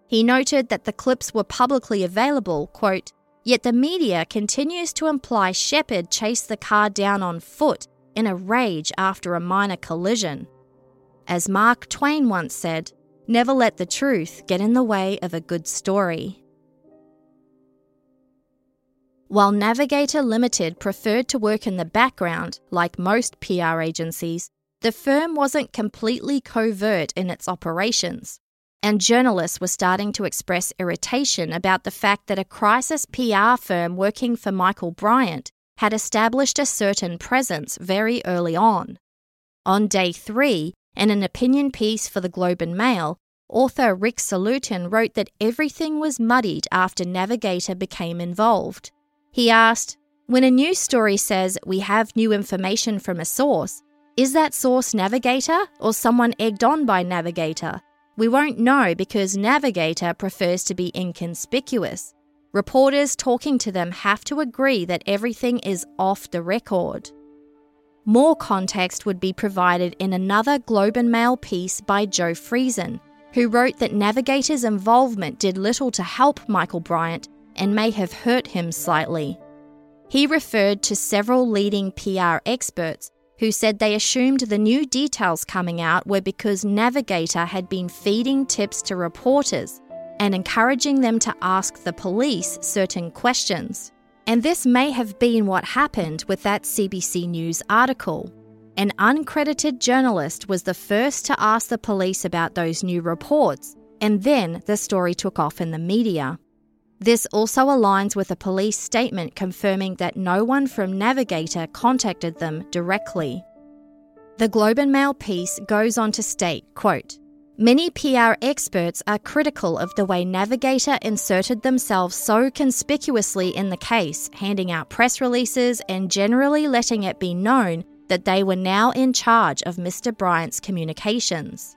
He noted that the clips were publicly available, quote, Yet the media continues to imply Sheppard chased the car down on foot in a rage after a minor collision. As Mark Twain once said, never let the truth get in the way of a good story. While Navigator Limited preferred to work in the background, like most PR agencies, the firm wasn't completely covert in its operations and journalists were starting to express irritation about the fact that a crisis PR firm working for Michael Bryant had established a certain presence very early on. On day three, in an opinion piece for the Globe and Mail, author Rick Salutin wrote that everything was muddied after Navigator became involved. He asked, When a news story says we have new information from a source, is that source Navigator or someone egged on by Navigator? We won't know because Navigator prefers to be inconspicuous. Reporters talking to them have to agree that everything is off the record. More context would be provided in another Globe and Mail piece by Joe Friesen, who wrote that Navigator's involvement did little to help Michael Bryant and may have hurt him slightly. He referred to several leading PR experts who said they assumed the new details coming out were because Navigator had been feeding tips to reporters and encouraging them to ask the police certain questions. And this may have been what happened with that CBC News article. An uncredited journalist was the first to ask the police about those new reports, and then the story took off in the media. This also aligns with a police statement confirming that no one from Navigator contacted them directly. The Globe and Mail piece goes on to state, quote, Many PR experts are critical of the way Navigator inserted themselves so conspicuously in the case, handing out press releases and generally letting it be known that they were now in charge of Mr. Bryant's communications.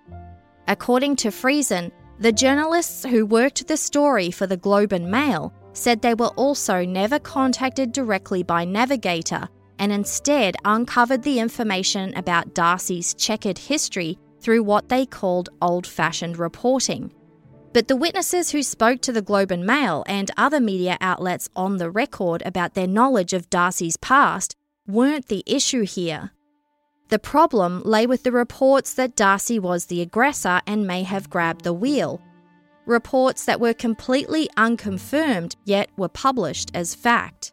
According to Friesen, the journalists who worked the story for the Globe and Mail said they were also never contacted directly by Navigator and instead uncovered the information about Darcy's checkered history through what they called old fashioned reporting. But the witnesses who spoke to the Globe and Mail and other media outlets on the record about their knowledge of Darcy's past weren't the issue here. The problem lay with the reports that Darcy was the aggressor and may have grabbed the wheel. Reports that were completely unconfirmed yet were published as fact.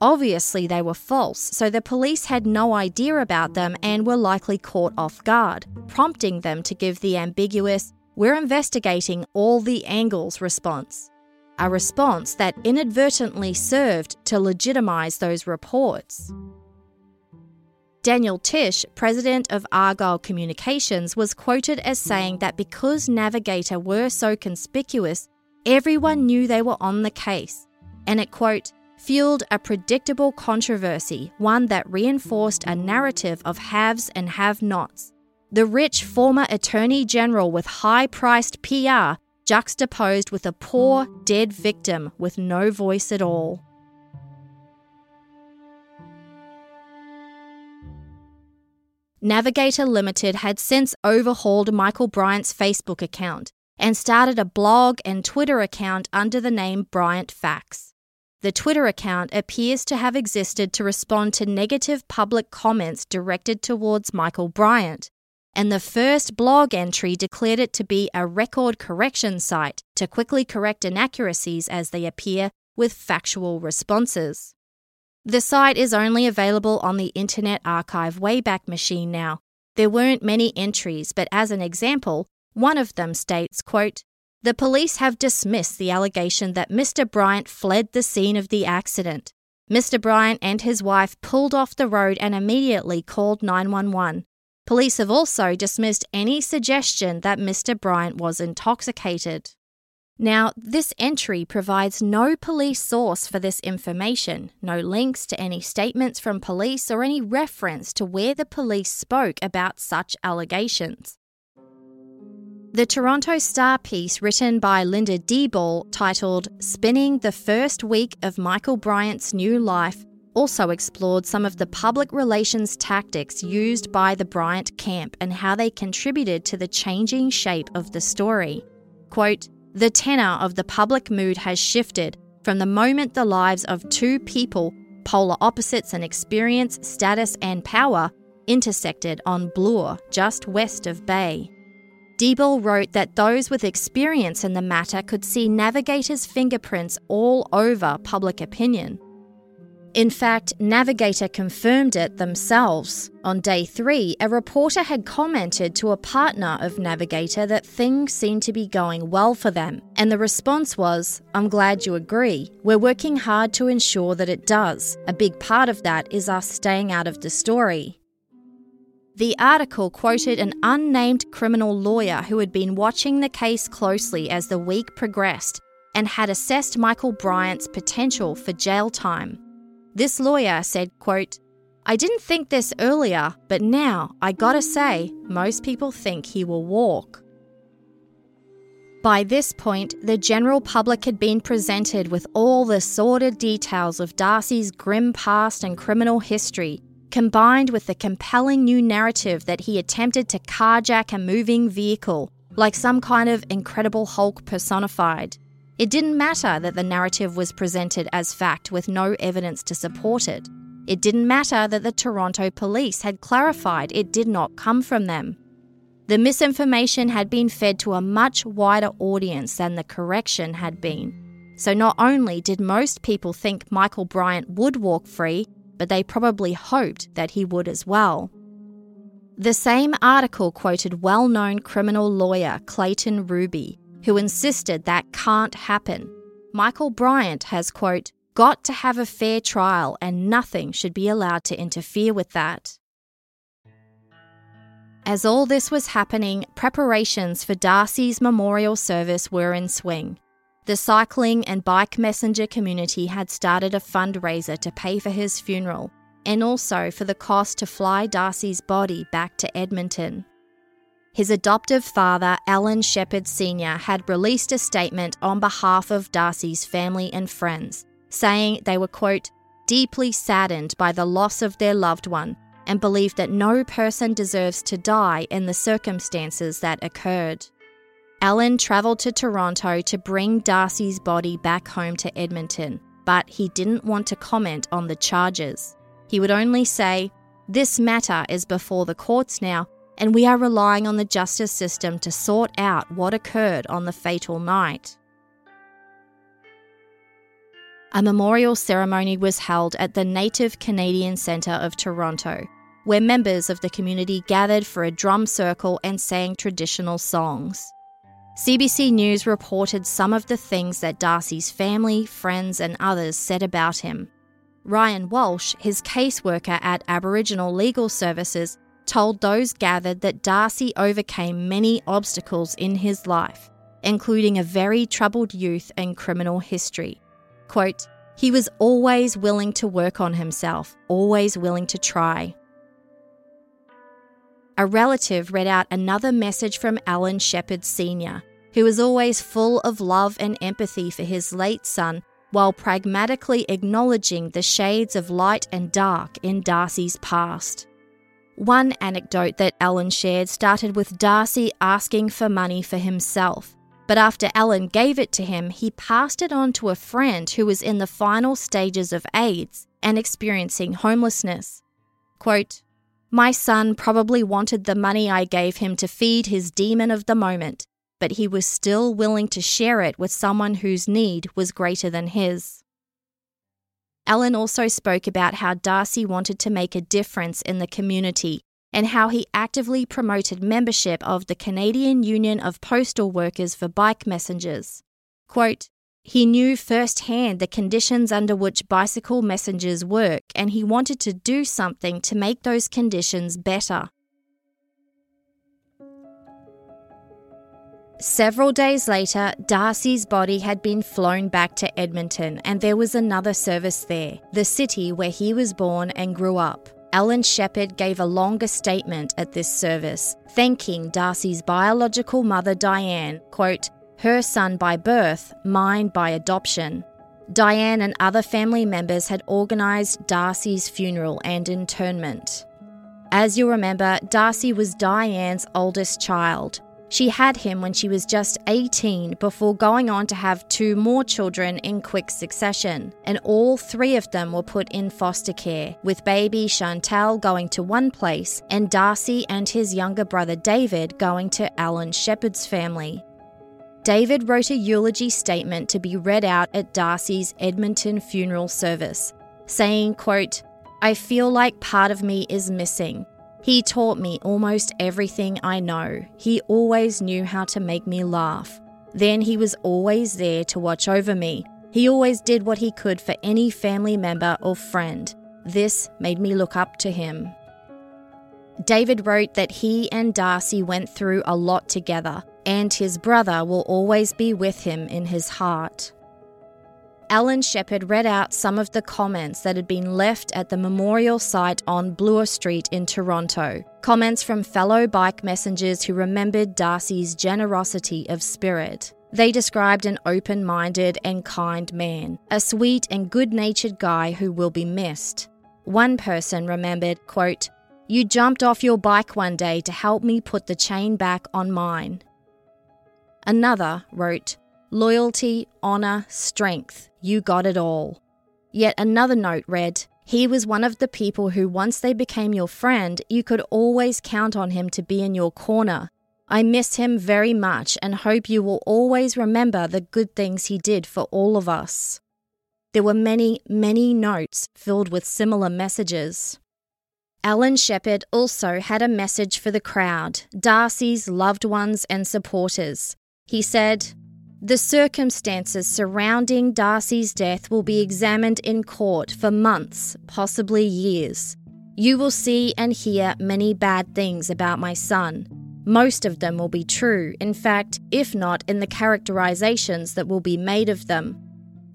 Obviously, they were false, so the police had no idea about them and were likely caught off guard, prompting them to give the ambiguous, we're investigating all the angles response. A response that inadvertently served to legitimise those reports. Daniel Tisch, president of Argyle Communications, was quoted as saying that because Navigator were so conspicuous, everyone knew they were on the case. And it, quote, fueled a predictable controversy, one that reinforced a narrative of haves and have nots. The rich former Attorney General with high priced PR juxtaposed with a poor, dead victim with no voice at all. Navigator Limited had since overhauled Michael Bryant's Facebook account and started a blog and Twitter account under the name Bryant Facts. The Twitter account appears to have existed to respond to negative public comments directed towards Michael Bryant, and the first blog entry declared it to be a record correction site to quickly correct inaccuracies as they appear with factual responses. The site is only available on the Internet Archive Wayback Machine now. There weren't many entries, but as an example, one of them states, quote, The police have dismissed the allegation that Mr. Bryant fled the scene of the accident. Mr. Bryant and his wife pulled off the road and immediately called 911. Police have also dismissed any suggestion that Mr. Bryant was intoxicated. Now, this entry provides no police source for this information, no links to any statements from police or any reference to where the police spoke about such allegations. The Toronto Star piece written by Linda Diebel, titled Spinning the First Week of Michael Bryant's New Life, also explored some of the public relations tactics used by the Bryant camp and how they contributed to the changing shape of the story. Quote, the tenor of the public mood has shifted from the moment the lives of two people, polar opposites in experience, status, and power, intersected on Bloor, just west of Bay. Diebel wrote that those with experience in the matter could see Navigator's fingerprints all over public opinion. In fact, Navigator confirmed it themselves. On day three, a reporter had commented to a partner of Navigator that things seemed to be going well for them, and the response was, I'm glad you agree. We're working hard to ensure that it does. A big part of that is us staying out of the story. The article quoted an unnamed criminal lawyer who had been watching the case closely as the week progressed and had assessed Michael Bryant's potential for jail time. This lawyer said, quote, I didn't think this earlier, but now I gotta say, most people think he will walk. By this point, the general public had been presented with all the sordid details of Darcy's grim past and criminal history, combined with the compelling new narrative that he attempted to carjack a moving vehicle, like some kind of incredible Hulk personified. It didn't matter that the narrative was presented as fact with no evidence to support it. It didn't matter that the Toronto police had clarified it did not come from them. The misinformation had been fed to a much wider audience than the correction had been. So not only did most people think Michael Bryant would walk free, but they probably hoped that he would as well. The same article quoted well known criminal lawyer Clayton Ruby, who insisted that can't happen. Michael Bryant has, quote, got to have a fair trial and nothing should be allowed to interfere with that. As all this was happening, preparations for Darcy's memorial service were in swing. The cycling and bike messenger community had started a fundraiser to pay for his funeral and also for the cost to fly Darcy's body back to Edmonton. His adoptive father, Allan Sheppard Sr., had released a statement on behalf of Darcy's family and friends, saying they were, quote, deeply saddened by the loss of their loved one and believe that no person deserves to die in the circumstances that occurred. Allan travelled to Toronto to bring Darcy's body back home to Edmonton, but he didn't want to comment on the charges. He would only say, This matter is before the courts now, and we are relying on the justice system to sort out what occurred on the fatal night. A memorial ceremony was held at the Native Canadian Centre of Toronto, where members of the community gathered for a drum circle and sang traditional songs. CBC News reported some of the things that Darcy's family, friends, and others said about him. Ryan Walsh, his caseworker at Aboriginal Legal Services, told those gathered that Darcy overcame many obstacles in his life, including a very troubled youth and criminal history. Quote, he was always willing to work on himself, always willing to try. A relative read out another message from Allan Sheppard Sr., who was always full of love and empathy for his late son while pragmatically acknowledging the shades of light and dark in Darcy's past. One anecdote that Allan shared started with Darcy asking for money for himself, but after Allan gave it to him, he passed it on to a friend who was in the final stages of AIDS and experiencing homelessness. Quote, My son probably wanted the money I gave him to feed his demon of the moment, but he was still willing to share it with someone whose need was greater than his. Allan also spoke about how Darcy wanted to make a difference in the community and how he actively promoted membership of the Canadian Union of Postal Workers for Bike Messengers. Quote, he knew firsthand the conditions under which bicycle messengers work, and he wanted to do something to make those conditions better. Several days later, Darcy's body had been flown back to Edmonton, and there was another service there, the city where he was born and grew up. Allan Sheppard gave a longer statement at this service, thanking Darcy's biological mother Diane, quote, her son by birth, mine by adoption. Diane and other family members had organised Darcy's funeral and internment. As you remember, Darcy was Diane's oldest child. She had him when she was just 18 before going on to have two more children in quick succession, and all three of them were put in foster care, with baby Chantal going to one place and Darcy and his younger brother David going to Allan Sheppard's family. David wrote a eulogy statement to be read out at Darcy's Edmonton funeral service, saying, quote, I feel like part of me is missing. He taught me almost everything I know. He always knew how to make me laugh. Then he was always there to watch over me. He always did what he could for any family member or friend. This made me look up to him. David wrote that he and Darcy went through a lot together, and his brother will always be with him in his heart. Allan Sheppard read out some of the comments that had been left at the memorial site on Bloor Street in Toronto. Comments from fellow bike messengers who remembered Darcy's generosity of spirit. They described an open minded and kind man, a sweet and good natured guy who will be missed. One person remembered, quote, You jumped off your bike one day to help me put the chain back on mine. Another wrote, Loyalty, honour, strength, you got it all. Yet another note read, He was one of the people who, once they became your friend, you could always count on him to be in your corner. I miss him very much and hope you will always remember the good things he did for all of us. There were many, many notes filled with similar messages. Allan Sheppard also had a message for the crowd, Darcy's loved ones and supporters. He said, the circumstances surrounding Darcy's death will be examined in court for months, possibly years. You will see and hear many bad things about my son. Most of them will be true, in fact, if not in the characterizations that will be made of them.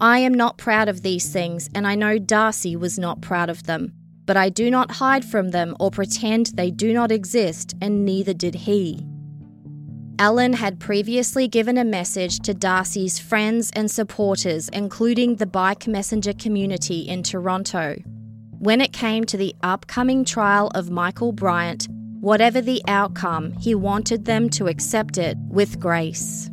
I am not proud of these things, and I know Darcy was not proud of them, but I do not hide from them or pretend they do not exist, and neither did he. Allan had previously given a message to Darcy's friends and supporters, including the bike messenger community in Toronto. When it came to the upcoming trial of Michael Bryant, whatever the outcome, he wanted them to accept it with grace.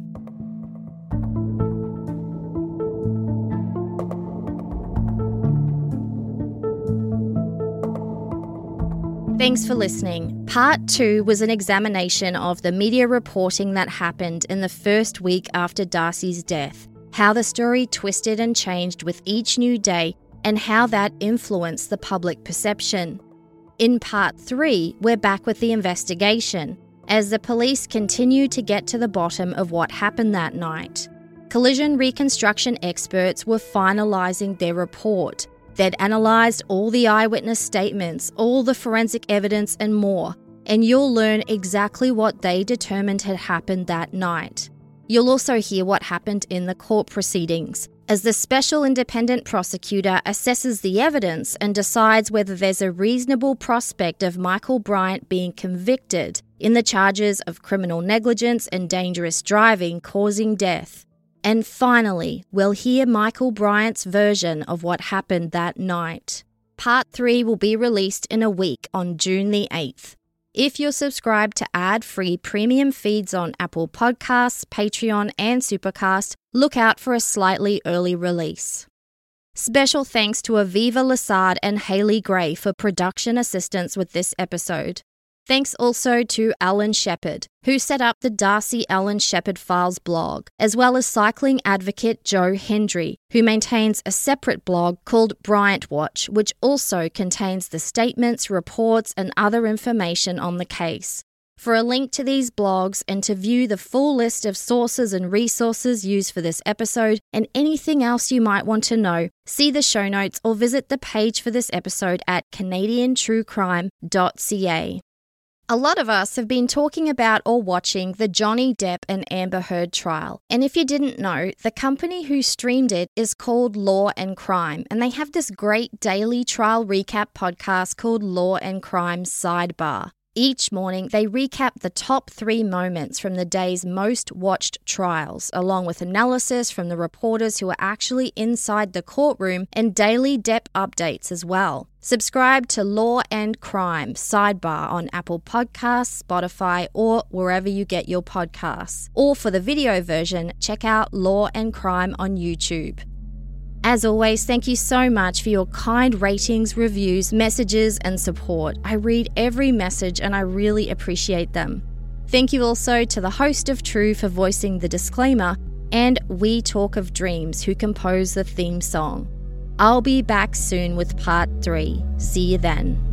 Thanks for listening. Part two was an examination of the media reporting that happened in the first week after Darcy's death, how the story twisted and changed with each new day, and how that influenced the public perception. In part three, we're back with the investigation, as the police continue to get to the bottom of what happened that night. Collision reconstruction experts were finalising their report They'd analysed all the eyewitness statements, all the forensic evidence, and more, and you'll learn exactly what they determined had happened that night. You'll also hear what happened in the court proceedings, as the special independent prosecutor assesses the evidence and decides whether there's a reasonable prospect of Michael Bryant being convicted in the charges of criminal negligence and dangerous driving causing death. And finally, we'll hear Michael Bryant's version of what happened that night. Part 3 will be released in a week on June the 8th. If you're subscribed to ad free premium feeds on Apple Podcasts, Patreon, and Supercast, look out for a slightly early release. Special thanks to Aviva Lessard and Haley Gray for production assistance with this episode. Thanks also to Allan Sheppard, who set up the Darcy Allan Sheppard Files blog, as well as cycling advocate Joe Hendry, who maintains a separate blog called Bryant Watch, which also contains the statements, reports, and other information on the case. For a link to these blogs and to view the full list of sources and resources used for this episode and anything else you might want to know, see the show notes or visit the page for this episode at canadiantruecrime.ca. A lot of us have been talking about or watching the Johnny Depp and Amber Heard trial. And if you didn't know, the company who streamed it is called Law and Crime, and they have this great daily trial recap podcast called Law and Crime Sidebar. Each morning, they recap the top three moments from the day's most watched trials, along with analysis from the reporters who are actually inside the courtroom and daily Depp updates as well. Subscribe to Law and Crime Sidebar on Apple Podcasts, Spotify, or wherever you get your podcasts. Or for the video version, check out Law and Crime on YouTube. As always, thank you so much for your kind ratings, reviews, messages, and support. I read every message and I really appreciate them. Thank you also to the host of True for voicing the disclaimer and We Talk of Dreams, who composed the theme song. I'll be back soon with part three. See you then.